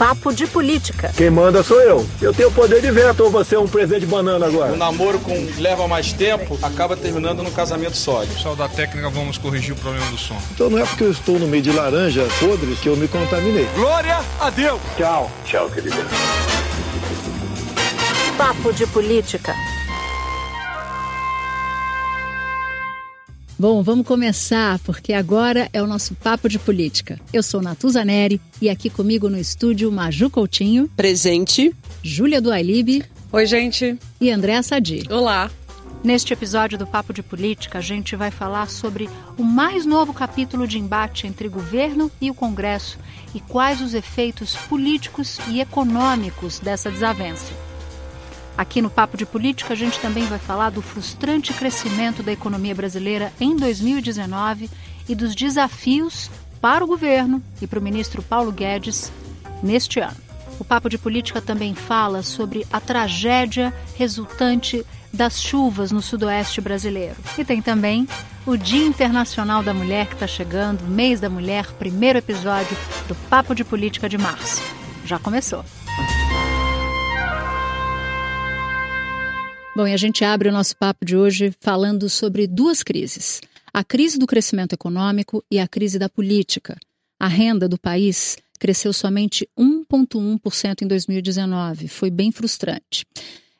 Papo de Política. Quem manda sou eu. Eu tenho poder de veto ou você é um presente de banana agora? O namoro com leva mais tempo acaba terminando no casamento sólido. Pessoal da técnica, vamos corrigir o problema do som. Então não é porque eu estou no meio de laranja podres que eu me contaminei. Glória a Deus! Tchau. Tchau, querida. Papo de Política. Bom, vamos começar, porque agora é o nosso Papo de Política. Eu sou Natuza Neri e aqui comigo no estúdio Maju Coutinho. Presente. Júlia do Ailib. Oi, gente. E Andréa Sadi. Olá. Neste episódio do Papo de Política, a gente vai falar sobre o mais novo capítulo de embate entre governo e o Congresso e quais os efeitos políticos e econômicos dessa desavença. Aqui no Papo de Política, a gente também vai falar do frustrante crescimento da economia brasileira em 2019 e dos desafios para o governo e para o ministro Paulo Guedes neste ano. O Papo de Política também fala sobre a tragédia resultante das chuvas no sudoeste brasileiro. E tem também o Dia Internacional da Mulher que está chegando, mês da mulher, primeiro episódio do Papo de Política de março. Já começou. Bom, e a gente abre o nosso papo de hoje falando sobre duas crises: a crise do crescimento econômico e a crise da política. A renda do país cresceu somente 1,1% em 2019. Foi bem frustrante.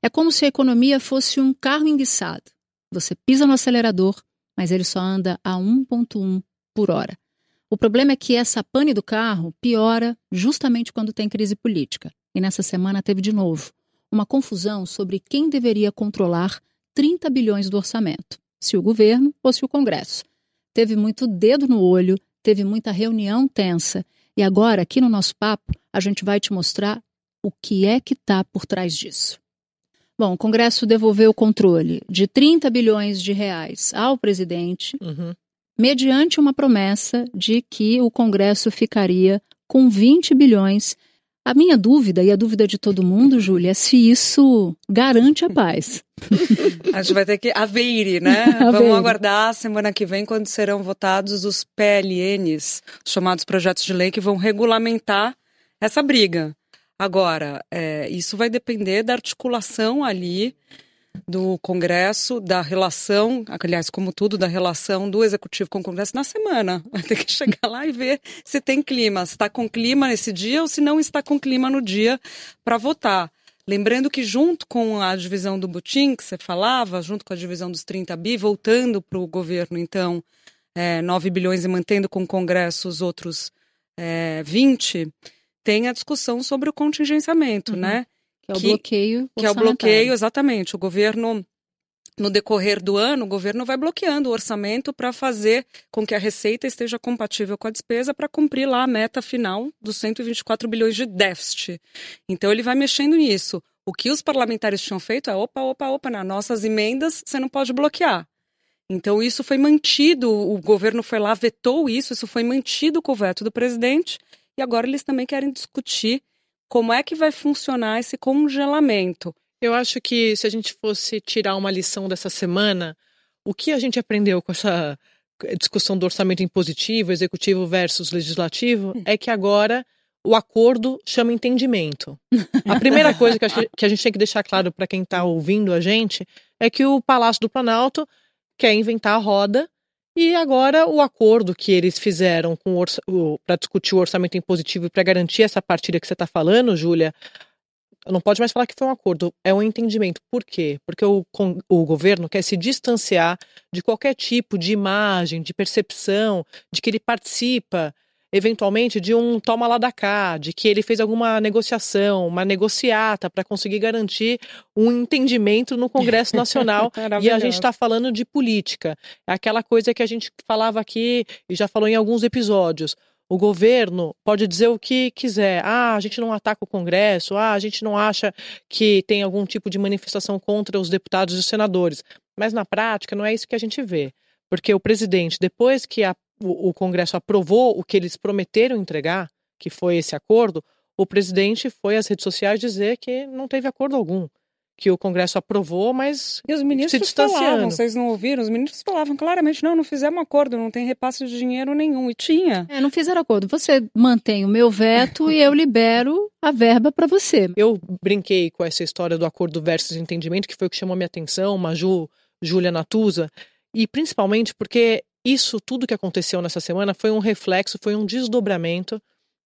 É como se a economia fosse um carro enguiçado. Você pisa no acelerador, mas ele só anda a 1,1 por hora. O problema é que essa pane do carro piora justamente quando tem crise política. E nessa semana teve de novo uma confusão sobre quem deveria controlar 30 bilhões do orçamento, se o governo ou se o Congresso. Teve muito dedo no olho, teve muita reunião tensa, e agora, aqui no nosso papo, a gente vai te mostrar o que é que está por trás disso. Bom, o Congresso devolveu o controle de 30 bilhões de reais ao presidente, uhum. mediante uma promessa de que o Congresso ficaria com 20 bilhões a minha dúvida e a dúvida de todo mundo, Júlia, é se isso garante a paz. A gente vai ter que aveire, né? Aveire. Vamos aguardar semana que vem quando serão votados os PLNs, chamados projetos de lei que vão regulamentar essa briga. Agora, é, isso vai depender da articulação ali do Congresso, da relação, aliás, como tudo, da relação do Executivo com o Congresso na semana. Vai ter que chegar lá e ver se tem clima, se está com clima nesse dia ou se não está com clima no dia para votar. Lembrando que junto com a divisão do Butim, que você falava, junto com a divisão dos 30 bi, voltando para o governo, então, é, 9 bilhões e mantendo com o Congresso os outros é, 20, tem a discussão sobre o contingenciamento, uhum. né? Que é o bloqueio. Que é o bloqueio, exatamente. O governo no decorrer do ano, o governo vai bloqueando o orçamento para fazer com que a receita esteja compatível com a despesa para cumprir lá a meta final dos 124 bilhões de déficit. Então ele vai mexendo nisso. O que os parlamentares tinham feito é opa, opa, opa, nas nossas emendas você não pode bloquear. Então isso foi mantido, o governo foi lá, vetou isso, isso foi mantido com o veto do presidente, e agora eles também querem discutir como é que vai funcionar esse congelamento? Eu acho que se a gente fosse tirar uma lição dessa semana, o que a gente aprendeu com essa discussão do orçamento impositivo, executivo versus legislativo, hum. é que agora o acordo chama entendimento. A primeira coisa que a gente tem que deixar claro para quem está ouvindo a gente é que o Palácio do Planalto quer inventar a roda e agora o acordo que eles fizeram para discutir o orçamento impositivo e para garantir essa partilha que você está falando, Júlia, não pode mais falar que foi um acordo, é um entendimento. Por quê? Porque o, o governo quer se distanciar de qualquer tipo de imagem, de percepção, de que ele participa eventualmente de um toma lá da cá, de que ele fez alguma negociação, uma negociata para conseguir garantir um entendimento no Congresso Nacional. e a gente está falando de política. É aquela coisa que a gente falava aqui e já falou em alguns episódios. O governo pode dizer o que quiser. Ah, a gente não ataca o Congresso. Ah, a gente não acha que tem algum tipo de manifestação contra os deputados e os senadores. Mas na prática não é isso que a gente vê. Porque o presidente, depois que a o, o Congresso aprovou o que eles prometeram entregar, que foi esse acordo, o presidente foi às redes sociais dizer que não teve acordo algum, que o Congresso aprovou, mas e os ministros falavam, vocês não ouviram? Os ministros falavam claramente, não, não fizemos acordo, não tem repasse de dinheiro nenhum. E tinha. É, não fizeram acordo. Você mantém o meu veto e eu libero a verba para você. Eu brinquei com essa história do acordo versus entendimento, que foi o que chamou minha atenção, Maju, Júlia Natuza, e principalmente porque isso tudo que aconteceu nessa semana foi um reflexo, foi um desdobramento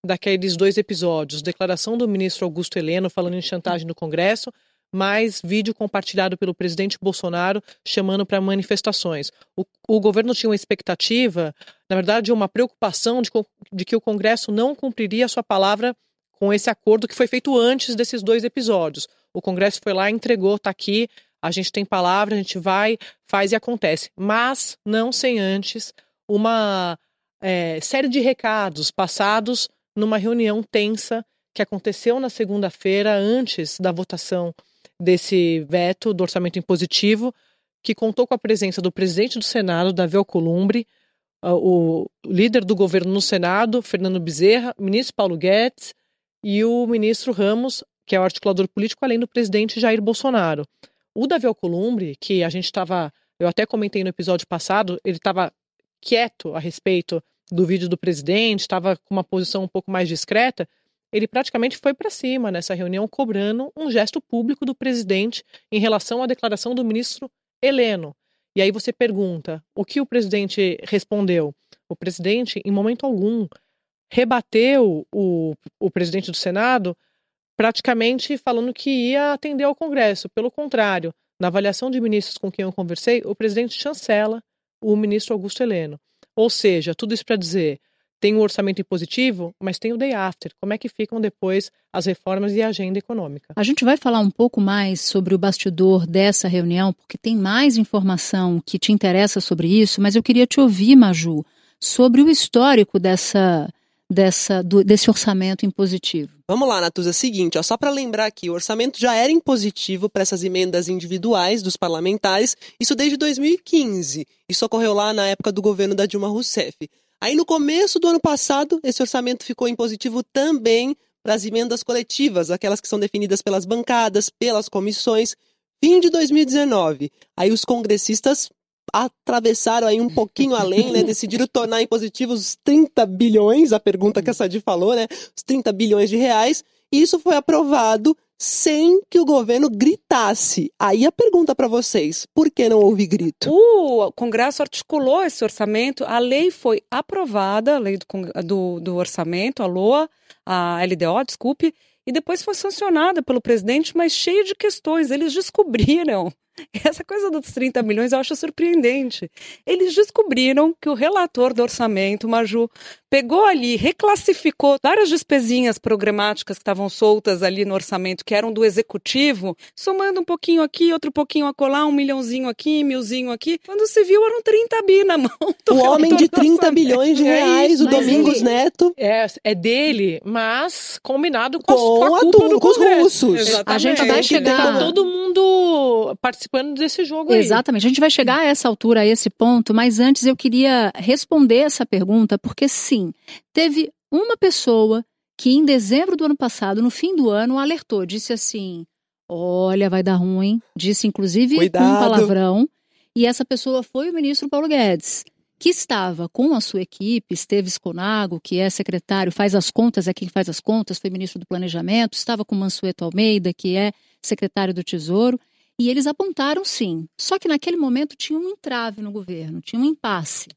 daqueles dois episódios. Declaração do ministro Augusto Heleno falando em chantagem no Congresso, mais vídeo compartilhado pelo presidente Bolsonaro chamando para manifestações. O, o, governo tinha uma expectativa, na verdade, uma preocupação de, de que o Congresso não cumpriria a sua palavra com esse acordo que foi feito antes desses dois episódios. O Congresso foi lá, entregou, está aqui, a gente tem palavra, a gente vai, faz e acontece. Mas não sem antes uma é, série de recados passados numa reunião tensa que aconteceu na segunda-feira, antes da votação desse veto do orçamento impositivo, que contou com a presença do presidente do Senado, Davi Alcolumbre, o líder do governo no Senado, Fernando Bezerra, o ministro Paulo Guedes e o ministro Ramos, que é o articulador político, além do presidente Jair Bolsonaro. O Davi Alcolumbre, que a gente estava, eu até comentei no episódio passado, ele estava quieto a respeito do vídeo do presidente, estava com uma posição um pouco mais discreta, ele praticamente foi para cima nessa reunião cobrando um gesto público do presidente em relação à declaração do ministro Heleno. E aí você pergunta, o que o presidente respondeu? O presidente, em momento algum, rebateu o, o presidente do Senado praticamente falando que ia atender ao Congresso. Pelo contrário, na avaliação de ministros com quem eu conversei, o presidente chancela o ministro Augusto Heleno. Ou seja, tudo isso para dizer, tem o um orçamento impositivo, mas tem o day after. Como é que ficam depois as reformas e a agenda econômica? A gente vai falar um pouco mais sobre o bastidor dessa reunião, porque tem mais informação que te interessa sobre isso, mas eu queria te ouvir, Maju, sobre o histórico dessa dessa, do, desse orçamento impositivo. Vamos lá, Natuza, é seguinte, ó, só para lembrar aqui, o orçamento já era impositivo para essas emendas individuais dos parlamentares, isso desde 2015. Isso ocorreu lá na época do governo da Dilma Rousseff. Aí no começo do ano passado, esse orçamento ficou impositivo também para as emendas coletivas, aquelas que são definidas pelas bancadas, pelas comissões. Fim de 2019. Aí os congressistas atravessaram aí um pouquinho além, né? Decidiram tornar impositivos os 30 bilhões, a pergunta que a Sadi falou, né? Os 30 bilhões de reais. E isso foi aprovado sem que o governo gritasse. Aí a pergunta para vocês: por que não houve grito? O Congresso articulou esse orçamento, a lei foi aprovada, a lei do, do, do orçamento, a LOA, a LDO, desculpe, e depois foi sancionada pelo presidente, mas cheia de questões. Eles descobriram essa coisa dos 30 milhões eu acho surpreendente. Eles descobriram que o relator do orçamento, Maju, pegou ali, reclassificou várias despesinhas programáticas que estavam soltas ali no orçamento, que eram do executivo, somando um pouquinho aqui, outro pouquinho acolá, um milhãozinho aqui, milzinho aqui. Quando se viu, eram 30 bi na mão. O homem de 30 bilhões de é reais, é o Domingos ele, Neto. É, é dele, mas combinado com, com, a, com, a tudo, com os russos. Exatamente. A gente vai chegar... todo mundo participando desse jogo aí. Exatamente. A gente vai chegar a essa altura, a esse ponto, mas antes eu queria responder essa pergunta, porque sim, teve uma pessoa que em dezembro do ano passado, no fim do ano, alertou, disse assim: Olha, vai dar ruim. Disse, inclusive, Cuidado. um palavrão. E essa pessoa foi o ministro Paulo Guedes, que estava com a sua equipe, Esteves Conago, que é secretário, faz as contas, é quem faz as contas, foi ministro do Planejamento, estava com Mansueto Almeida, que é secretário do Tesouro, e eles apontaram sim. Só que naquele momento tinha um entrave no governo, tinha um impasse.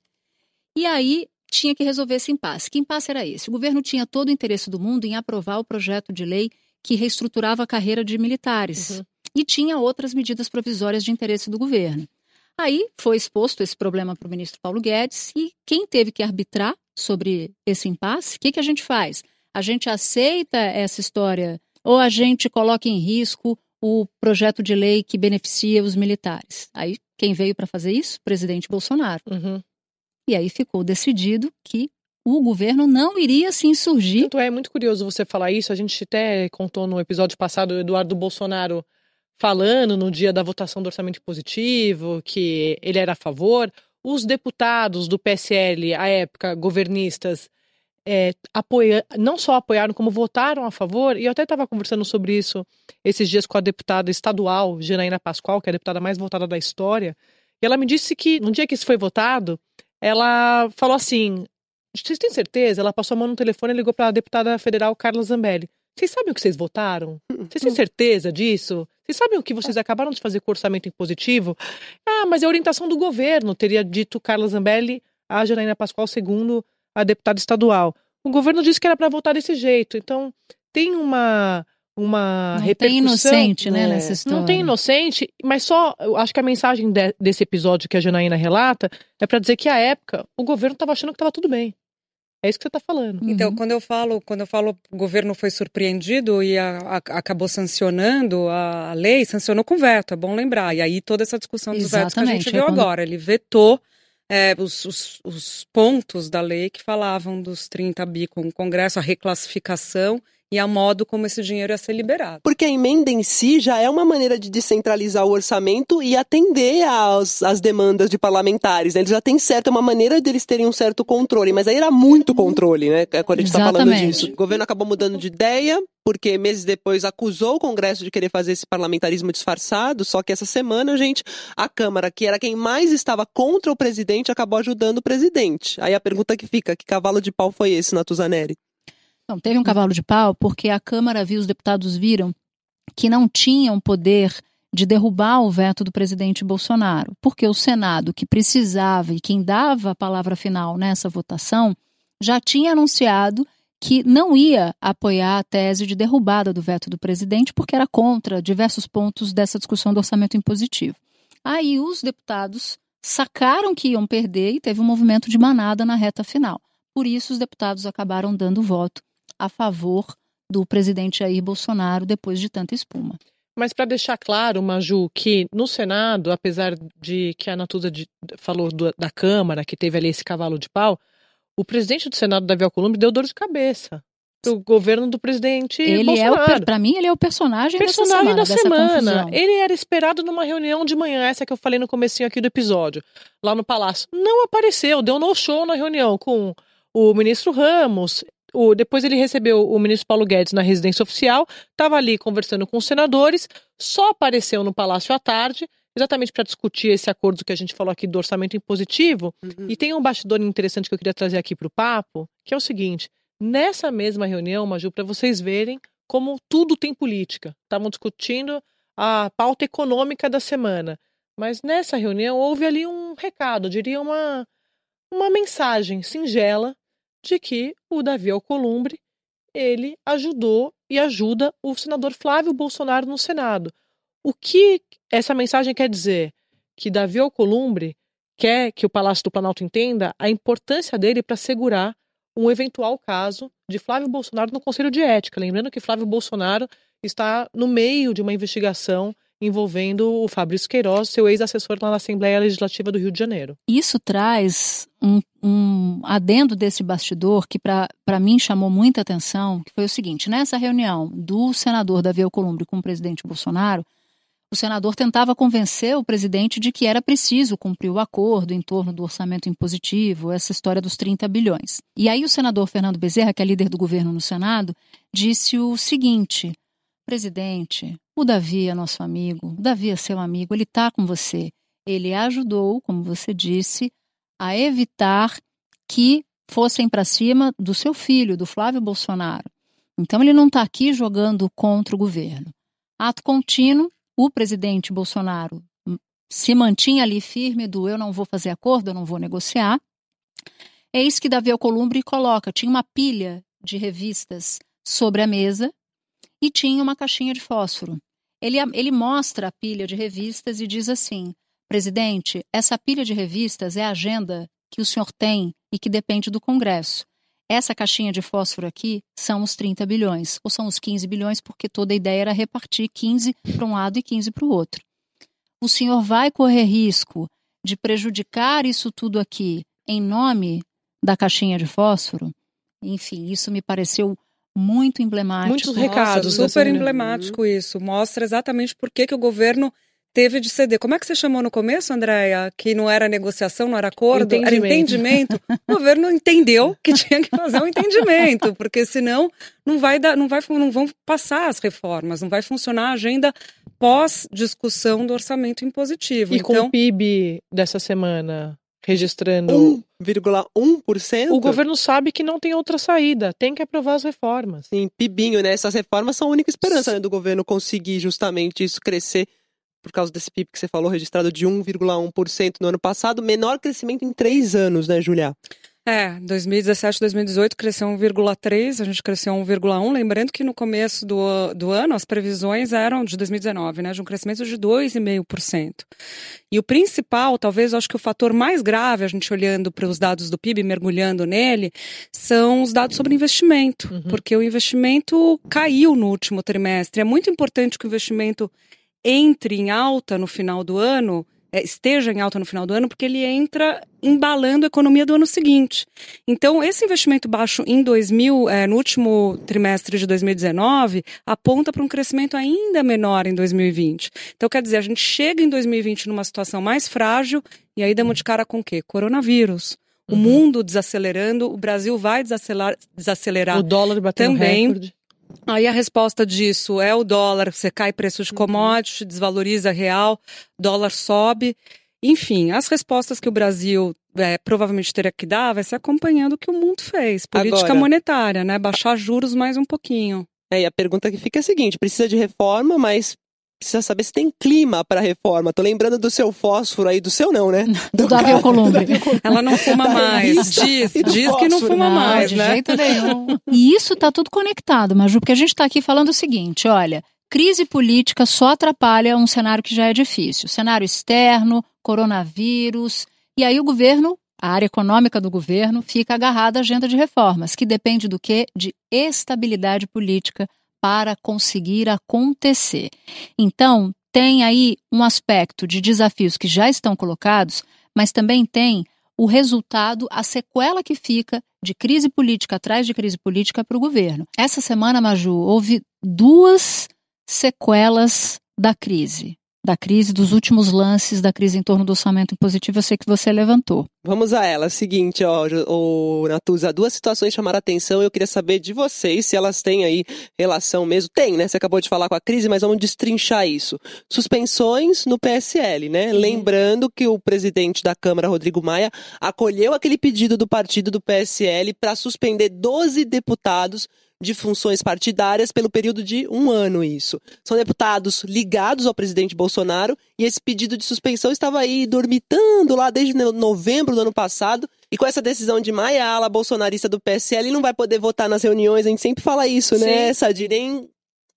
E aí tinha que resolver esse impasse. Que impasse era esse? O governo tinha todo o interesse do mundo em aprovar o projeto de lei que reestruturava a carreira de militares. Uhum. E tinha outras medidas provisórias de interesse do governo. Aí foi exposto esse problema para o ministro Paulo Guedes e quem teve que arbitrar sobre esse impasse, o que, que a gente faz? A gente aceita essa história ou a gente coloca em risco o projeto de lei que beneficia os militares? Aí quem veio para fazer isso? Presidente Bolsonaro. Uhum. E aí ficou decidido que o governo não iria se insurgir. Tanto é muito curioso você falar isso. A gente até contou no episódio passado o Eduardo Bolsonaro falando no dia da votação do orçamento positivo que ele era a favor. Os deputados do PSL, à época, governistas, é, apoia, não só apoiaram, como votaram a favor, e eu até estava conversando sobre isso esses dias com a deputada estadual, Janaína Pascoal, que é a deputada mais votada da história, e ela me disse que no dia que isso foi votado, ela falou assim: vocês têm certeza? Ela passou a mão no telefone e ligou para a deputada federal Carla Zambelli. Vocês sabem o que vocês votaram? Vocês têm certeza disso? Vocês sabem o que vocês acabaram de fazer com o orçamento impositivo? Ah, mas é a orientação do governo, teria dito Carla Zambelli a Janaína Pascoal, segundo a deputada estadual. O governo disse que era para votar desse jeito. Então, tem uma uma não repercussão. Tem inocente, né, nessa história. Não tem inocente, mas só eu acho que a mensagem de, desse episódio que a Janaína relata é para dizer que à época o governo estava achando que estava tudo bem. É isso que você está falando. Então, uhum. quando eu falo, quando eu falo o governo foi surpreendido e a, a, acabou sancionando a, lei, sancionou com veto, é bom lembrar. E aí toda essa discussão dos Exatamente, vetos que a gente viu é quando... agora, ele vetou é, os, os, os, pontos da lei que falavam dos 30 bi com o Congresso, a reclassificação e a modo como esse dinheiro ia ser liberado. Porque a emenda em si já é uma maneira de descentralizar o orçamento e atender às, às demandas de parlamentares. Né? Eles já têm certo, é uma maneira deles terem um certo controle, mas aí era muito controle, né? Quando a gente está falando disso. O governo acabou mudando de ideia, porque meses depois acusou o Congresso de querer fazer esse parlamentarismo disfarçado, só que essa semana, gente, a Câmara, que era quem mais estava contra o presidente, acabou ajudando o presidente. Aí a pergunta que fica, que cavalo de pau foi esse, Natuzaneri? Não, teve um cavalo de pau porque a Câmara viu, os deputados viram que não tinham poder de derrubar o veto do presidente Bolsonaro, porque o Senado, que precisava e quem dava a palavra final nessa votação, já tinha anunciado que não ia apoiar a tese de derrubada do veto do presidente, porque era contra diversos pontos dessa discussão do orçamento impositivo. Aí os deputados sacaram que iam perder e teve um movimento de manada na reta final. Por isso, os deputados acabaram dando voto a favor do presidente Jair Bolsonaro depois de tanta espuma. Mas para deixar claro, Maju, que no Senado, apesar de que a Natuza falou do, da Câmara, que teve ali esse cavalo de pau, o presidente do Senado, Davi Alcolumbre, deu dor de cabeça o governo do presidente ele Bolsonaro. É para mim, ele é o personagem, personagem da semana. Da semana. Ele era esperado numa reunião de manhã, essa que eu falei no comecinho aqui do episódio, lá no Palácio. Não apareceu, deu no show na reunião com o ministro Ramos, o, depois ele recebeu o ministro Paulo Guedes na residência oficial, estava ali conversando com os senadores, só apareceu no Palácio à tarde, exatamente para discutir esse acordo que a gente falou aqui do orçamento impositivo. Uhum. E tem um bastidor interessante que eu queria trazer aqui para o papo, que é o seguinte: nessa mesma reunião, Maju, para vocês verem como tudo tem política. Estavam discutindo a pauta econômica da semana. Mas nessa reunião houve ali um recado, diria uma, uma mensagem singela de que o Davi Alcolumbre ele ajudou e ajuda o senador Flávio Bolsonaro no Senado. O que essa mensagem quer dizer? Que Davi Alcolumbre quer que o Palácio do Planalto entenda a importância dele para segurar um eventual caso de Flávio Bolsonaro no Conselho de Ética. Lembrando que Flávio Bolsonaro está no meio de uma investigação envolvendo o Fabrício Queiroz, seu ex-assessor lá na Assembleia Legislativa do Rio de Janeiro. Isso traz um, um adendo desse bastidor que para mim chamou muita atenção, que foi o seguinte, nessa reunião do senador Davi Alcolumbre com o presidente Bolsonaro, o senador tentava convencer o presidente de que era preciso cumprir o acordo em torno do orçamento impositivo, essa história dos 30 bilhões. E aí o senador Fernando Bezerra, que é líder do governo no Senado, disse o seguinte: presidente, o Davi é nosso amigo, o Davi é seu amigo, ele está com você. Ele ajudou, como você disse, a evitar que fossem para cima do seu filho, do Flávio Bolsonaro. Então ele não está aqui jogando contra o governo. Ato contínuo, o presidente Bolsonaro se mantinha ali firme do eu não vou fazer acordo, eu não vou negociar. Eis que Davi Alcolumbre coloca, tinha uma pilha de revistas sobre a mesa e tinha uma caixinha de fósforo. Ele, ele mostra a pilha de revistas e diz assim: presidente, essa pilha de revistas é a agenda que o senhor tem e que depende do Congresso. Essa caixinha de fósforo aqui são os 30 bilhões, ou são os 15 bilhões, porque toda a ideia era repartir 15 para um lado e 15 para o outro. O senhor vai correr risco de prejudicar isso tudo aqui em nome da caixinha de fósforo? Enfim, isso me pareceu muito emblemático. Muitos recados. Nossa, super emblemático isso. Mostra exatamente por que, que o governo teve de ceder. Como é que você chamou no começo, Andréia? Que não era negociação, não era acordo, entendimento. era entendimento. o governo entendeu que tinha que fazer um entendimento, porque senão não vai dar, não vai, não vão passar as reformas, não vai funcionar a agenda pós discussão do orçamento impositivo. E então, com o PIB dessa semana registrando 1,1%. O governo sabe que não tem outra saída, tem que aprovar as reformas. Sim, pibinho, né? Essas reformas são a única esperança né, do governo conseguir justamente isso crescer por causa desse PIB que você falou, registrado de 1,1% no ano passado, menor crescimento em três anos, né, Julia? É, 2017, 2018 cresceu 1,3, a gente cresceu 1,1. Lembrando que no começo do, do ano as previsões eram de 2019, né, de um crescimento de 2,5%. E o principal, talvez eu acho que o fator mais grave, a gente olhando para os dados do PIB, mergulhando nele, são os dados sobre investimento, uhum. porque o investimento caiu no último trimestre. É muito importante que o investimento entre em alta no final do ano esteja em alta no final do ano, porque ele entra embalando a economia do ano seguinte. Então, esse investimento baixo em 2000, é, no último trimestre de 2019, aponta para um crescimento ainda menor em 2020. Então, quer dizer, a gente chega em 2020 numa situação mais frágil e aí damos de cara com o quê? Coronavírus. O uhum. mundo desacelerando, o Brasil vai desacelerar, desacelerar o dólar batendo também. Recorde. Aí a resposta disso é o dólar, você cai preço de uhum. commodities, desvaloriza real, dólar sobe. Enfim, as respostas que o Brasil é, provavelmente teria que dar vai ser acompanhando o que o mundo fez. Política Agora, monetária, né? Baixar juros mais um pouquinho. É, e a pergunta que fica é a seguinte: precisa de reforma, mas precisa saber se tem clima para reforma. Tô lembrando do seu fósforo aí, do seu não, né? Do, Davi Columbre. Ela não fuma mais. Diz, diz que não fuma não, mais, de né? jeito nenhum. E isso tá tudo conectado, Maju, porque a gente tá aqui falando o seguinte, olha, crise política só atrapalha um cenário que já é difícil. Cenário externo, coronavírus, e aí o governo a área econômica do governo fica agarrada à agenda de reformas, que depende do quê? De estabilidade política para conseguir acontecer. Então, tem aí um aspecto de desafios que já estão colocados, mas também tem o resultado, a sequela que fica de crise política atrás de crise política para o governo. Essa semana, Maju, houve duas sequelas da crise da crise, dos últimos lances da crise em torno do orçamento impositivo, eu sei que você levantou. Vamos a ela. Seguinte, ó, o Natuza, duas situações chamaram a atenção. Eu queria saber de vocês se elas têm aí relação mesmo. Tem, né? Você acabou de falar com a crise, mas vamos destrinchar isso. Suspensões no PSL, né? Uhum. Lembrando que o presidente da Câmara, Rodrigo Maia, acolheu aquele pedido do partido do PSL para suspender 12 deputados de funções partidárias pelo período de um ano, isso. São deputados ligados ao presidente Bolsonaro e esse pedido de suspensão estava aí dormitando lá desde novembro do ano passado. E com essa decisão de Maia, a ala bolsonarista do PSL não vai poder votar nas reuniões, a gente sempre fala isso, né, Sadir? Nem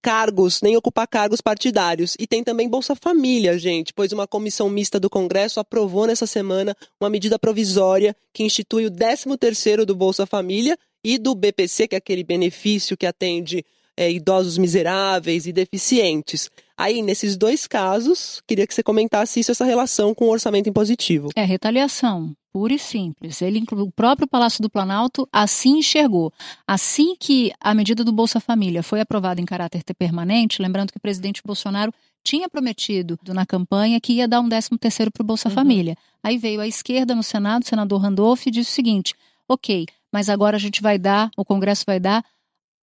cargos, nem ocupar cargos partidários. E tem também Bolsa Família, gente, pois uma comissão mista do Congresso aprovou nessa semana uma medida provisória que institui o 13º do Bolsa Família e do BPC, que é aquele benefício que atende é, idosos miseráveis e deficientes. Aí, nesses dois casos, queria que você comentasse isso, essa relação com o orçamento impositivo. É retaliação, pura e simples. Ele, o próprio Palácio do Planalto assim enxergou. Assim que a medida do Bolsa Família foi aprovada em caráter permanente, lembrando que o presidente Bolsonaro tinha prometido na campanha que ia dar um 13 terceiro para o Bolsa uhum. Família. Aí veio a esquerda no Senado, o senador Randolph, e disse o seguinte, ok, mas agora a gente vai dar, o Congresso vai dar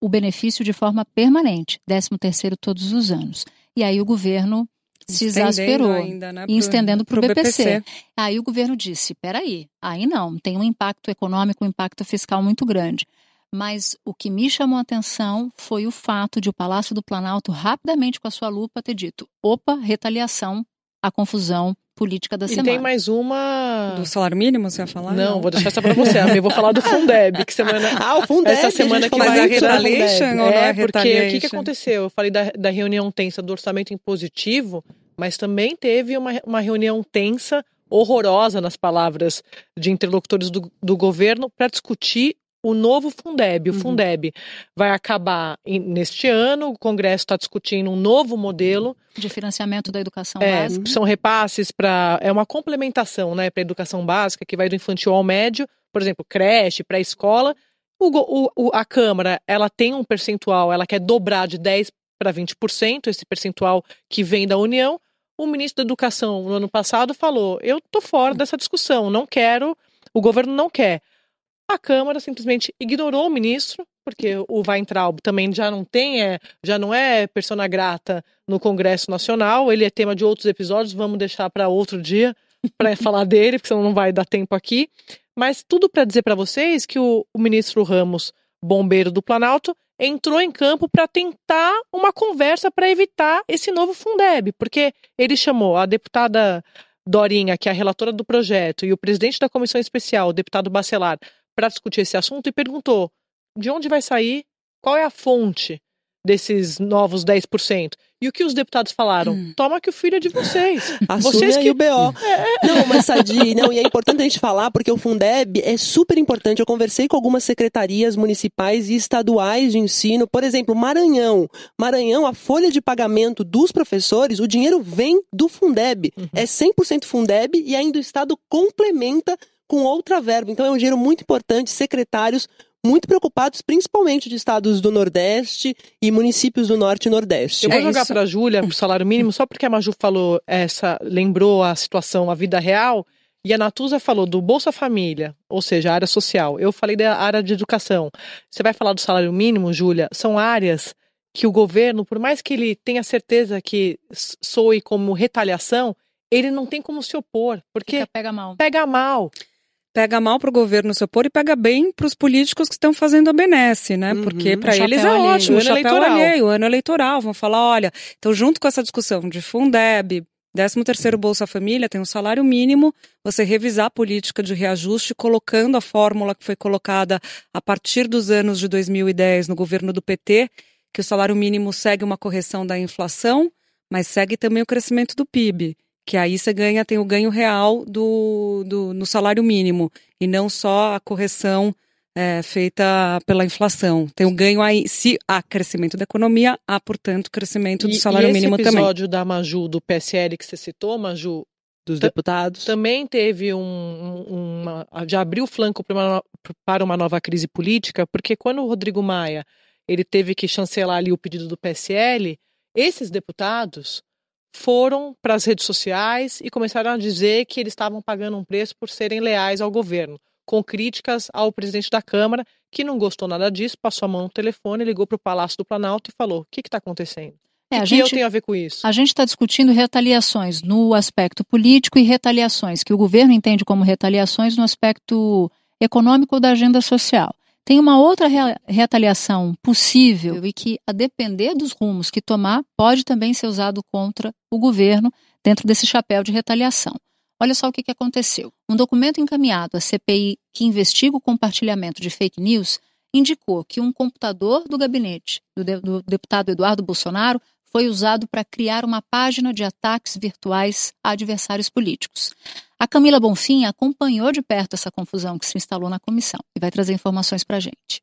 o benefício de forma permanente, 13 terceiro todos os anos. E aí o governo se exasperou ainda, né, e estendendo para o BPC. BPC. Aí o governo disse, peraí, aí não, tem um impacto econômico, um impacto fiscal muito grande. Mas o que me chamou a atenção foi o fato de o Palácio do Planalto rapidamente com a sua lupa ter dito, opa, retaliação, a confusão, política da e semana. tem mais uma. Do salário mínimo, você ia falar? Não, não. vou deixar essa para você. Eu vou falar do Fundeb, que semana. Ah, o Fundeb. Essa semana que vai. Mas a retaliation ou é, é porque o que, que aconteceu? Eu falei da, da reunião tensa do orçamento impositivo, mas também teve uma, uma reunião tensa horrorosa nas palavras de interlocutores do, do governo para discutir o novo Fundeb. O uhum. Fundeb vai acabar em, neste ano, o Congresso está discutindo um novo modelo. De financiamento da educação é, básica. São repasses para. É uma complementação né, para a educação básica, que vai do infantil ao médio, por exemplo, creche, pré-escola. A Câmara ela tem um percentual, ela quer dobrar de 10% para 20%, esse percentual que vem da União. O ministro da Educação, no ano passado, falou: eu tô fora dessa discussão, não quero, o governo não quer. A Câmara simplesmente ignorou o ministro, porque o Weintraub também já não tem, é, já não é persona grata no Congresso Nacional, ele é tema de outros episódios, vamos deixar para outro dia para falar dele, porque senão não vai dar tempo aqui. Mas tudo para dizer para vocês que o, o ministro Ramos, bombeiro do Planalto, entrou em campo para tentar uma conversa para evitar esse novo Fundeb, porque ele chamou a deputada Dorinha, que é a relatora do projeto, e o presidente da comissão especial, o deputado Bacelar, para discutir esse assunto e perguntou de onde vai sair, qual é a fonte desses novos 10%. E o que os deputados falaram? Hum. Toma que o filho é de vocês. Assume vocês que... o BO. É. Não, mas Sadi, não, e é importante a gente falar porque o Fundeb é super importante. Eu conversei com algumas secretarias municipais e estaduais de ensino. Por exemplo, Maranhão. Maranhão, a folha de pagamento dos professores, o dinheiro vem do Fundeb. Uhum. É 100% Fundeb e ainda o Estado complementa com outra verba. Então é um dinheiro muito importante. Secretários muito preocupados, principalmente de estados do Nordeste e municípios do Norte e Nordeste. Eu vou é jogar para a Júlia o salário mínimo, só porque a Maju falou essa, lembrou a situação, a vida real, e a Natuza falou do Bolsa Família, ou seja, a área social. Eu falei da área de educação. Você vai falar do salário mínimo, Júlia? São áreas que o governo, por mais que ele tenha certeza que soe como retaliação, ele não tem como se opor, porque Fica pega mal. Pega mal pega mal para o governo se opor e pega bem para os políticos que estão fazendo a benesse, né? Uhum, Porque para eles é alheio, ótimo, o chapéu eleitoral. alheio, o ano eleitoral. Vão falar, olha, então junto com essa discussão de Fundeb, 13 terceiro Bolsa Família, tem um salário mínimo, você revisar a política de reajuste, colocando a fórmula que foi colocada a partir dos anos de 2010 no governo do PT, que o salário mínimo segue uma correção da inflação, mas segue também o crescimento do PIB que aí você ganha, tem o ganho real do, do no salário mínimo e não só a correção é, feita pela inflação. Tem o um ganho aí, se há crescimento da economia, há, portanto, crescimento do salário e mínimo também. Esse episódio da Maju, do PSL que você citou, Maju, dos deputados. Também teve um, uma, já abriu o flanco para uma, para uma nova crise política, porque quando o Rodrigo Maia ele teve que chancelar ali o pedido do PSL, esses deputados foram para as redes sociais e começaram a dizer que eles estavam pagando um preço por serem leais ao governo, com críticas ao presidente da Câmara, que não gostou nada disso, passou a mão no telefone, ligou para o Palácio do Planalto e falou: o que está acontecendo? É, o que gente, eu tenho a ver com isso? A gente está discutindo retaliações no aspecto político e retaliações que o governo entende como retaliações no aspecto econômico da agenda social. Tem uma outra retaliação possível e que, a depender dos rumos que tomar, pode também ser usado contra o governo dentro desse chapéu de retaliação. Olha só o que, que aconteceu. Um documento encaminhado à CPI que investiga o compartilhamento de fake news indicou que um computador do gabinete do, de, do deputado Eduardo Bolsonaro foi usado para criar uma página de ataques virtuais a adversários políticos. A Camila Bonfim acompanhou de perto essa confusão que se instalou na comissão e vai trazer informações para a gente.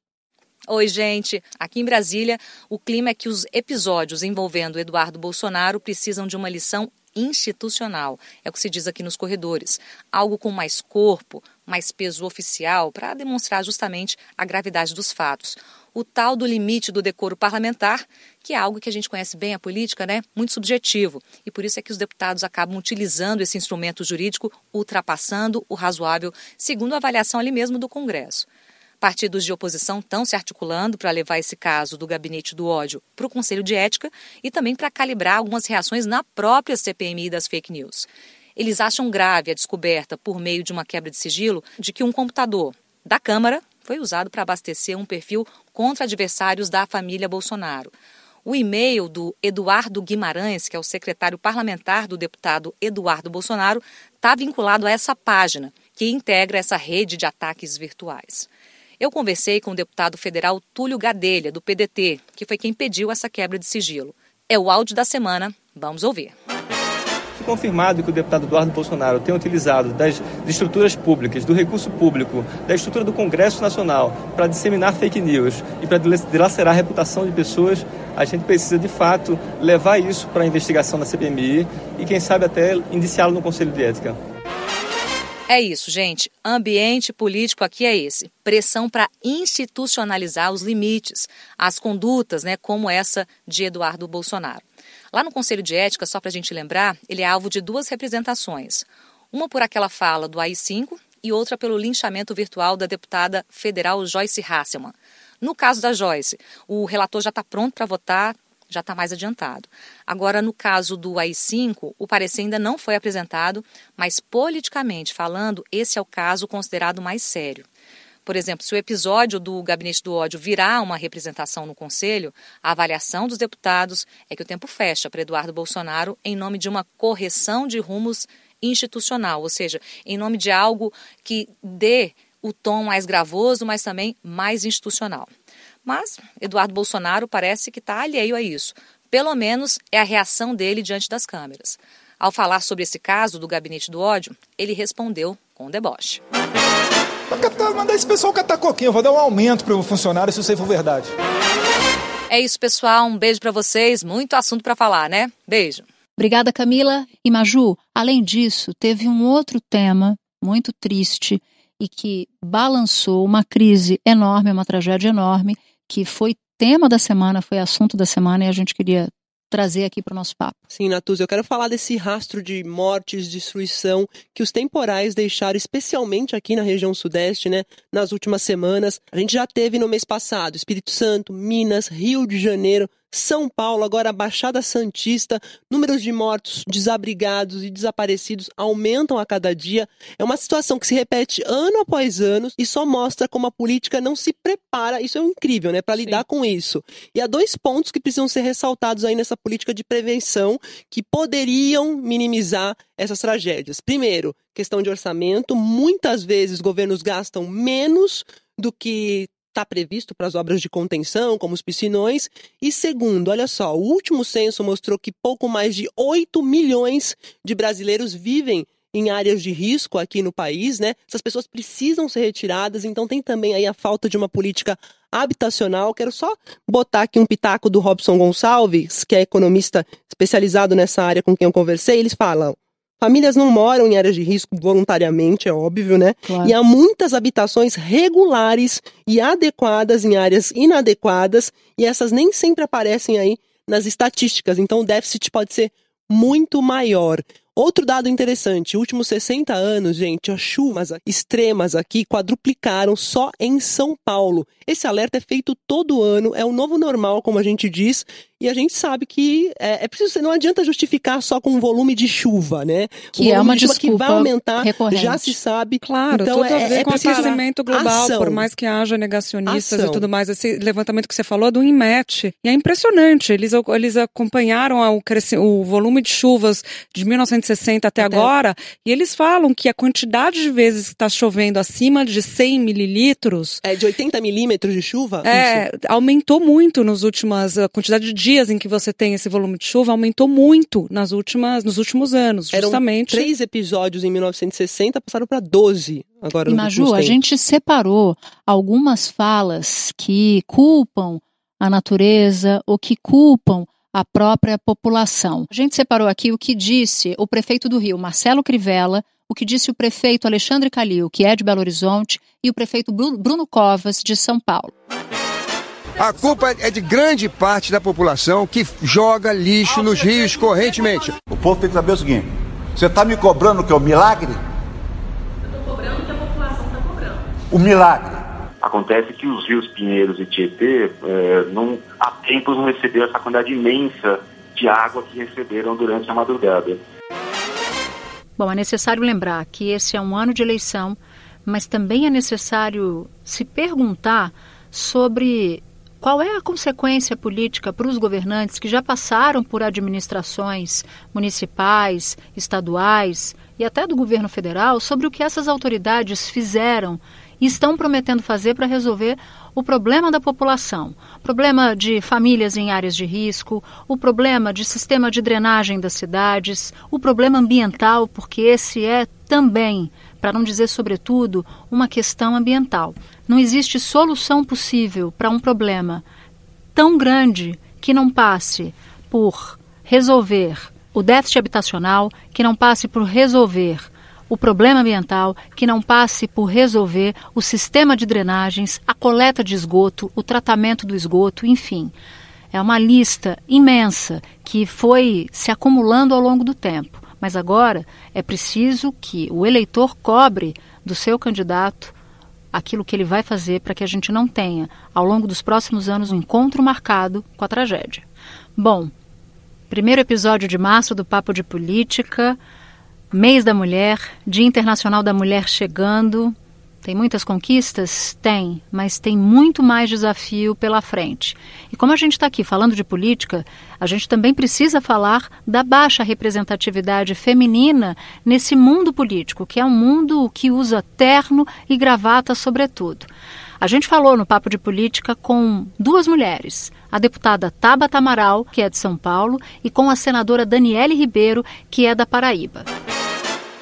Oi, gente. Aqui em Brasília, o clima é que os episódios envolvendo Eduardo Bolsonaro precisam de uma lição institucional. É o que se diz aqui nos corredores. Algo com mais corpo, mais peso oficial, para demonstrar justamente a gravidade dos fatos. O tal do limite do decoro parlamentar, que é algo que a gente conhece bem a política, né? Muito subjetivo. E por isso é que os deputados acabam utilizando esse instrumento jurídico, ultrapassando o razoável, segundo a avaliação ali mesmo do Congresso. Partidos de oposição estão se articulando para levar esse caso do gabinete do ódio para o Conselho de Ética e também para calibrar algumas reações na própria CPMI das fake news. Eles acham grave a descoberta, por meio de uma quebra de sigilo, de que um computador da Câmara foi usado para abastecer um perfil contra adversários da família Bolsonaro. O e-mail do Eduardo Guimarães, que é o secretário parlamentar do deputado Eduardo Bolsonaro, está vinculado a essa página, que integra essa rede de ataques virtuais. Eu conversei com o deputado federal Túlio Gadelha, do PDT, que foi quem pediu essa quebra de sigilo. É o áudio da semana. Vamos ouvir. Confirmado que o deputado Eduardo Bolsonaro tem utilizado das estruturas públicas, do recurso público, da estrutura do Congresso Nacional para disseminar fake news e para dilacerar a reputação de pessoas, a gente precisa de fato levar isso para a investigação da CPMI e quem sabe até indiciá-lo no Conselho de Ética. É isso, gente. Ambiente político aqui é esse. Pressão para institucionalizar os limites, as condutas, né, como essa de Eduardo Bolsonaro. Lá no Conselho de Ética, só para a gente lembrar, ele é alvo de duas representações. Uma por aquela fala do AI-5 e outra pelo linchamento virtual da deputada federal Joyce Hasselman. No caso da Joyce, o relator já está pronto para votar, já está mais adiantado. Agora, no caso do AI-5, o parecer ainda não foi apresentado, mas politicamente falando, esse é o caso considerado mais sério. Por exemplo, se o episódio do Gabinete do Ódio virar uma representação no Conselho, a avaliação dos deputados é que o tempo fecha para Eduardo Bolsonaro em nome de uma correção de rumos institucional, ou seja, em nome de algo que dê o tom mais gravoso, mas também mais institucional. Mas Eduardo Bolsonaro parece que está alheio a isso. Pelo menos é a reação dele diante das câmeras. Ao falar sobre esse caso do gabinete do ódio, ele respondeu com deboche. Vou mandar esse pessoal catar coquinho, vou dar um aumento para o funcionário se isso aí for verdade. É isso, pessoal. Um beijo para vocês. Muito assunto para falar, né? Beijo. Obrigada, Camila. E Maju, além disso, teve um outro tema muito triste e que balançou uma crise enorme, uma tragédia enorme, que foi tema da semana, foi assunto da semana e a gente queria trazer aqui para o nosso papo. Sim, Natuz, eu quero falar desse rastro de mortes, destruição que os temporais deixaram, especialmente aqui na região sudeste, né, nas últimas semanas. A gente já teve no mês passado Espírito Santo, Minas, Rio de Janeiro, são Paulo, agora a Baixada Santista, números de mortos, desabrigados e desaparecidos aumentam a cada dia. É uma situação que se repete ano após ano e só mostra como a política não se prepara. Isso é incrível, né, para lidar com isso. E há dois pontos que precisam ser ressaltados aí nessa política de prevenção que poderiam minimizar essas tragédias. Primeiro, questão de orçamento. Muitas vezes governos gastam menos do que está previsto para as obras de contenção, como os piscinões. E segundo, olha só, o último censo mostrou que pouco mais de 8 milhões de brasileiros vivem em áreas de risco aqui no país, né? Essas pessoas precisam ser retiradas, então tem também aí a falta de uma política habitacional. Quero só botar aqui um pitaco do Robson Gonçalves, que é economista especializado nessa área com quem eu conversei. Eles falam: Famílias não moram em áreas de risco voluntariamente, é óbvio, né? Claro. E há muitas habitações regulares e adequadas em áreas inadequadas, e essas nem sempre aparecem aí nas estatísticas. Então o déficit pode ser muito maior. Outro dado interessante, últimos 60 anos, gente, as chuvas extremas aqui quadruplicaram só em São Paulo. Esse alerta é feito todo ano, é o novo normal, como a gente diz, e a gente sabe que é, é preciso, não adianta justificar só com um volume de chuva, né? Que é uma de chuva que vai aumentar, recorrente. já se sabe. Claro, então tudo é, a ver é com aquecimento global, ação. por mais que haja negacionistas Ação. e tudo mais. Esse levantamento que você falou é do INMET. E é impressionante, eles, eles acompanharam o, o volume de chuvas de 1960 até, Até- agora, e eles falam que a quantidade de vezes que está chovendo acima de 100 mililitros É de 80 milímetros de chuva? é, Isso. aumentou muito nos últimas a quantidade de dias em que você tem esse volume de chuva aumentou muito nas últimas nos últimos anos, Eram justamente. três episódios em 1960, passaram para 12 agora E Maju, a gente separou algumas falas que culpam a natureza ou que culpam a própria população. A gente separou aqui o que disse o prefeito do Rio, Marcelo Crivella, o que disse o prefeito Alexandre Calil, que é de Belo Horizonte, e o prefeito Bru- Bruno Covas, de São Paulo. A culpa é de grande parte da população que joga lixo nos rios correntemente. O povo tem que saber o seguinte: você está me cobrando o que é o milagre? O milagre. Acontece que os rios Pinheiros e Tietê, eh, não, há tempos não receberam essa quantidade imensa de água que receberam durante a madrugada. Bom, é necessário lembrar que esse é um ano de eleição, mas também é necessário se perguntar sobre qual é a consequência política para os governantes que já passaram por administrações municipais, estaduais e até do governo federal sobre o que essas autoridades fizeram e estão prometendo fazer para resolver o problema da população, problema de famílias em áreas de risco, o problema de sistema de drenagem das cidades, o problema ambiental, porque esse é também, para não dizer sobretudo, uma questão ambiental. Não existe solução possível para um problema tão grande que não passe por resolver o déficit habitacional, que não passe por resolver o problema ambiental, que não passe por resolver o sistema de drenagens, a coleta de esgoto, o tratamento do esgoto, enfim. É uma lista imensa que foi se acumulando ao longo do tempo. Mas agora é preciso que o eleitor cobre do seu candidato aquilo que ele vai fazer para que a gente não tenha, ao longo dos próximos anos, um encontro marcado com a tragédia. Bom, primeiro episódio de março do Papo de Política, mês da mulher, Dia Internacional da Mulher chegando. Tem muitas conquistas? Tem, mas tem muito mais desafio pela frente. E como a gente está aqui falando de política, a gente também precisa falar da baixa representatividade feminina nesse mundo político, que é um mundo que usa terno e gravata, sobretudo. A gente falou no Papo de Política com duas mulheres, a deputada Tabata Amaral, que é de São Paulo, e com a senadora Daniele Ribeiro, que é da Paraíba.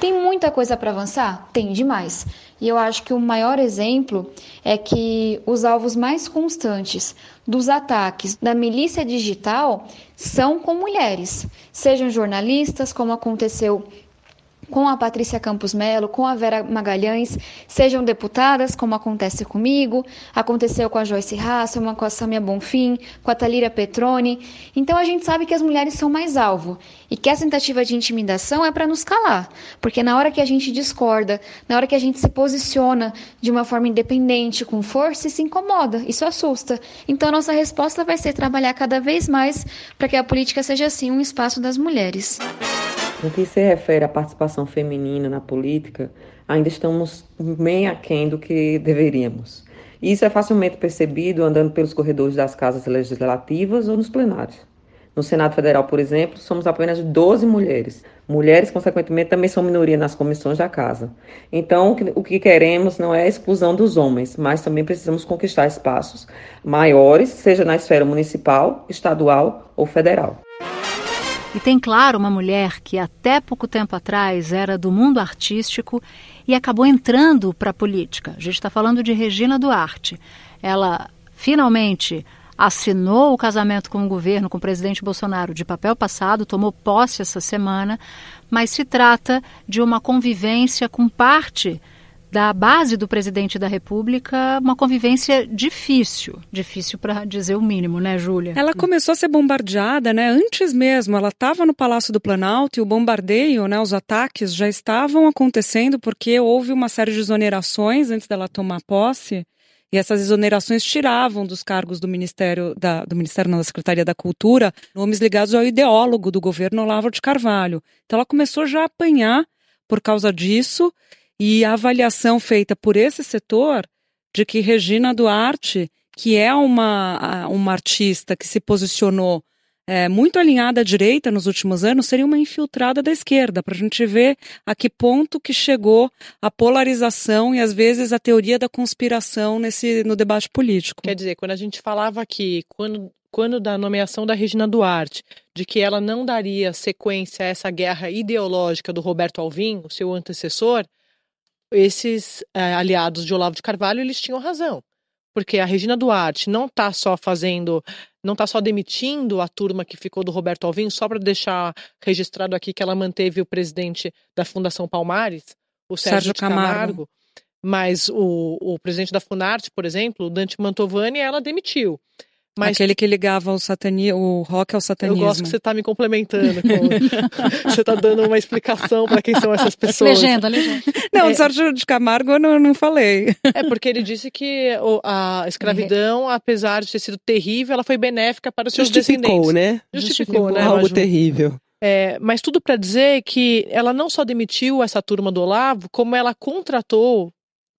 Tem muita coisa para avançar? Tem demais. E eu acho que o maior exemplo é que os alvos mais constantes dos ataques da milícia digital são com mulheres, sejam jornalistas, como aconteceu com a Patrícia Campos Melo, com a Vera Magalhães, sejam deputadas, como acontece comigo, aconteceu com a Joyce Hasselman, com a Samia Bonfim, com a Talira Petroni. Então a gente sabe que as mulheres são mais alvo e que essa tentativa de intimidação é para nos calar, porque na hora que a gente discorda, na hora que a gente se posiciona de uma forma independente, com força, se incomoda, isso assusta. Então nossa resposta vai ser trabalhar cada vez mais para que a política seja assim um espaço das mulheres. No que se refere à participação feminina na política, ainda estamos bem aquém do que deveríamos. Isso é facilmente percebido andando pelos corredores das casas legislativas ou nos plenários. No Senado Federal, por exemplo, somos apenas 12 mulheres. Mulheres, consequentemente, também são minoria nas comissões da casa. Então, o que queremos não é a exclusão dos homens, mas também precisamos conquistar espaços maiores, seja na esfera municipal, estadual ou federal. E tem, claro, uma mulher que até pouco tempo atrás era do mundo artístico e acabou entrando para a política. A gente está falando de Regina Duarte. Ela finalmente assinou o casamento com o governo, com o presidente Bolsonaro, de papel passado, tomou posse essa semana, mas se trata de uma convivência com parte da base do presidente da República, uma convivência difícil, difícil para dizer o mínimo, né, Júlia? Ela começou a ser bombardeada, né, antes mesmo. Ela estava no Palácio do Planalto e o bombardeio, né, os ataques já estavam acontecendo porque houve uma série de exonerações antes dela tomar posse. E essas exonerações tiravam dos cargos do Ministério da, do Ministério não, da Secretaria da Cultura nomes ligados ao ideólogo do governo Olavo de Carvalho. Então ela começou já a apanhar por causa disso e a avaliação feita por esse setor de que Regina Duarte, que é uma, uma artista que se posicionou é, muito alinhada à direita nos últimos anos, seria uma infiltrada da esquerda, para a gente ver a que ponto que chegou a polarização e às vezes a teoria da conspiração nesse, no debate político. Quer dizer, quando a gente falava aqui, quando, quando da nomeação da Regina Duarte, de que ela não daria sequência a essa guerra ideológica do Roberto Alvim, o seu antecessor, esses é, aliados de Olavo de Carvalho, eles tinham razão. Porque a Regina Duarte não está só fazendo, não está só demitindo a turma que ficou do Roberto Alvim, só para deixar registrado aqui que ela manteve o presidente da Fundação Palmares, o Sérgio, Sérgio Camargo. Camargo. Mas o, o presidente da Funarte, por exemplo, o Dante Mantovani, ela demitiu. Mas... Aquele que ligava o, satani... o rock ao satanismo. Eu gosto que você está me complementando. Com... você está dando uma explicação para quem são essas pessoas. Legenda, legenda. Não, é... o Sérgio de Camargo eu não, não falei. É porque ele disse que a escravidão, apesar de ter sido terrível, ela foi benéfica para os seus Justificou, descendentes. né? Justificou, Justificou né? Algo terrível. É, mas tudo para dizer que ela não só demitiu essa turma do Olavo, como ela contratou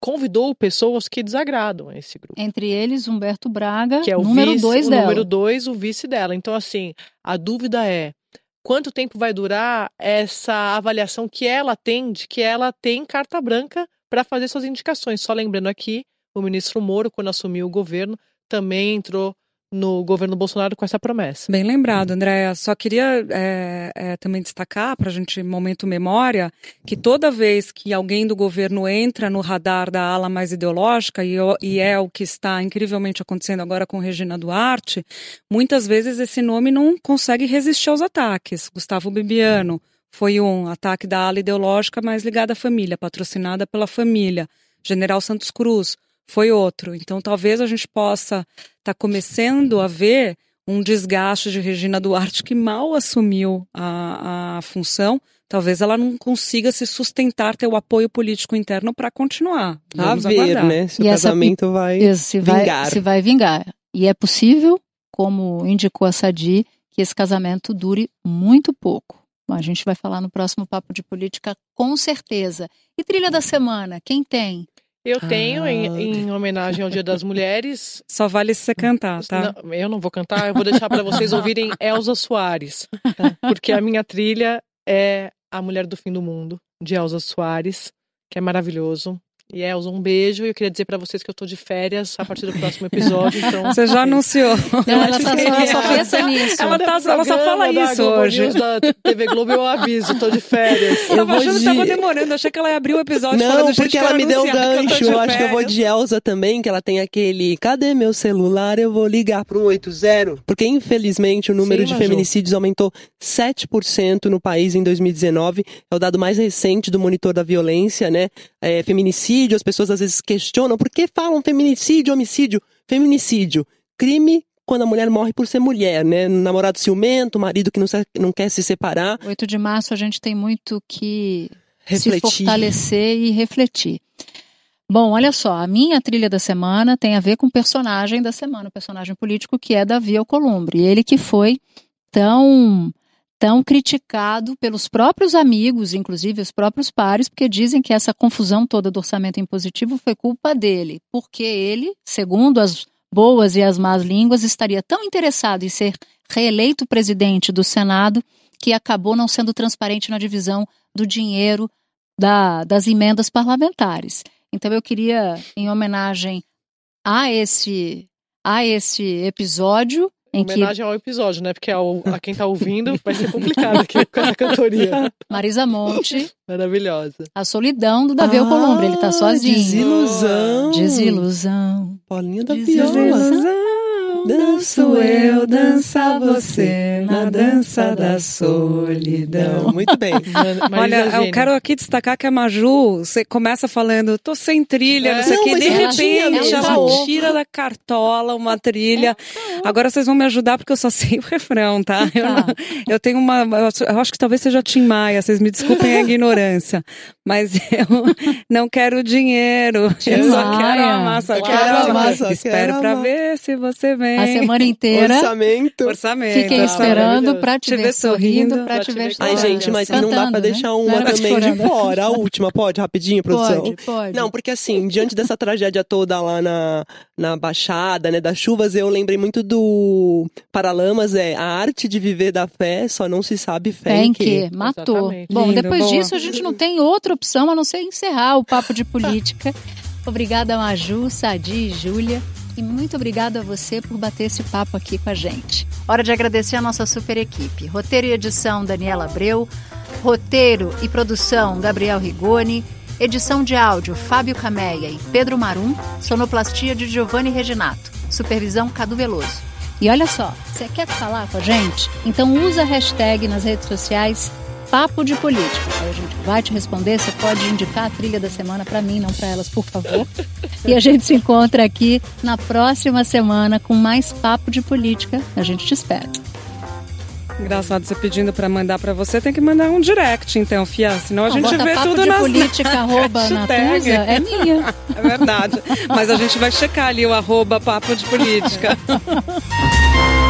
convidou pessoas que desagradam esse grupo. Entre eles, Humberto Braga, que é o número vice, dois o dela. número dois, o vice dela. Então, assim, a dúvida é quanto tempo vai durar essa avaliação que ela tem de que ela tem carta branca para fazer suas indicações. Só lembrando aqui, o ministro Moro, quando assumiu o governo, também entrou no governo Bolsonaro com essa promessa. Bem lembrado, Andréa. Só queria é, é, também destacar, para a gente, momento memória, que toda vez que alguém do governo entra no radar da ala mais ideológica, e, e é o que está incrivelmente acontecendo agora com Regina Duarte, muitas vezes esse nome não consegue resistir aos ataques. Gustavo Bibiano foi um ataque da ala ideológica mais ligada à família, patrocinada pela família. General Santos Cruz foi outro. Então, talvez a gente possa estar tá começando a ver um desgaste de Regina Duarte que mal assumiu a, a função, talvez ela não consiga se sustentar, ter o apoio político interno para continuar. Vamos a ver, aguardar. né? Se o casamento vai Isso, se vai, vingar. se vai vingar. E é possível, como indicou a Sadi, que esse casamento dure muito pouco. Bom, a gente vai falar no próximo Papo de Política com certeza. E trilha da semana, quem tem? Eu tenho, Ah. em, em homenagem ao Dia das Mulheres. Só vale se você cantar, tá? Não, eu não vou cantar, eu vou deixar para vocês ouvirem Elza Soares. Porque a minha trilha é A Mulher do Fim do Mundo, de Elza Soares, que é maravilhoso. E Elza, um beijo. E eu queria dizer para vocês que eu tô de férias a partir do próximo episódio. Então, Você já anunciou. Não, ela só, ela só pensa nisso. Ela, tá, ela só fala isso Globo hoje. News, da TV Globo eu aviso, tô de férias. Eu tava achando que de- tava demorando, achei que ela ia abrir o episódio falando, Não, porque ela me deu que eu gancho. de Eu acho que eu vou de Elza também, que ela tem aquele. Cadê meu celular? Eu vou ligar pro 180. Porque, infelizmente, o número Sim, de feminicídios aumentou 7% no país em 2019. É o dado mais recente do monitor da violência, né? É, feminicídio, as pessoas às vezes questionam por que falam feminicídio, homicídio? Feminicídio. Crime quando a mulher morre por ser mulher, né? Namorado ciumento, marido que não, se- não quer se separar. 8 de março a gente tem muito que se Refletir. fortalecer e refletir. Bom, olha só, a minha trilha da semana tem a ver com o personagem da semana, o personagem político que é Davi Alcolumbre. Ele que foi tão tão criticado pelos próprios amigos, inclusive os próprios pares, porque dizem que essa confusão toda do orçamento impositivo foi culpa dele, porque ele, segundo as boas e as más línguas, estaria tão interessado em ser reeleito presidente do Senado que acabou não sendo transparente na divisão do dinheiro da- das emendas parlamentares. Então eu queria, em homenagem a esse a esse episódio em que homenagem ao episódio, né? Porque ao, a quem tá ouvindo vai ser complicado aqui com essa cantoria. Marisa Monte, Maravilhosa. a solidão do Davi Alcolumbre, ele tá sozinho. Desilusão. Desilusão. Paulinha da Viola. Danço eu, dança você, na dança da solidão. Muito bem. Olha, eu quero aqui destacar que a Maju, você começa falando, tô sem trilha, É. não sei o mas de repente ela ela usou. tira da cartola uma trilha. Agora vocês vão me ajudar porque eu só sei o refrão, tá? Eu, não- eu tenho uma. Eu acho- que talvez seja Tim Maia, vocês me desculpem a ignorância. Mas eu não quero dinheiro. Eu só quero a massa. Eu quero amar, só Espero quero pra amar. ver se você vem. A semana inteira Orçamento. Orçamento. fiquei esperando pra te, ver sorrindo, pra te ver Ai, chorando. gente, mas não dá Cantando, pra né? deixar uma Não, também de fora. A última, pode? Rapidinho, produção? Pode, pode. Não, porque assim, diante dessa tragédia toda lá na, na Baixada, né, das chuvas, eu lembrei muito do Paralamas, é a arte de viver da fé, só não se sabe fé Fé em quê. que? Matou. Exatamente. Bom, Lindo, depois boa. disso a gente não tem outra opção a não ser encerrar o papo de política. Obrigada, Maju, Sadi e Júlia. E muito obrigada a você por bater esse papo aqui com a gente. Hora de agradecer a nossa super equipe. Roteiro e edição, Daniela Abreu. Roteiro e produção, Gabriel Rigoni. Edição de áudio, Fábio Cameia e Pedro Marum. Sonoplastia de Giovanni Reginato. Supervisão, Cadu Veloso. E olha só, você quer falar com a gente? Então usa a hashtag nas redes sociais Papo de Política. A gente vai te responder, você pode indicar a trilha da semana para mim, não para elas, por favor. E a gente se encontra aqui na próxima semana com mais Papo de Política. A gente te espera. Engraçado você pedindo pra mandar pra você, tem que mandar um direct, então, Fia. Senão a Não, gente vê papo tudo de nas política, arroba. Natuza, é minha. É verdade. Mas a gente vai checar ali o arroba papo de política.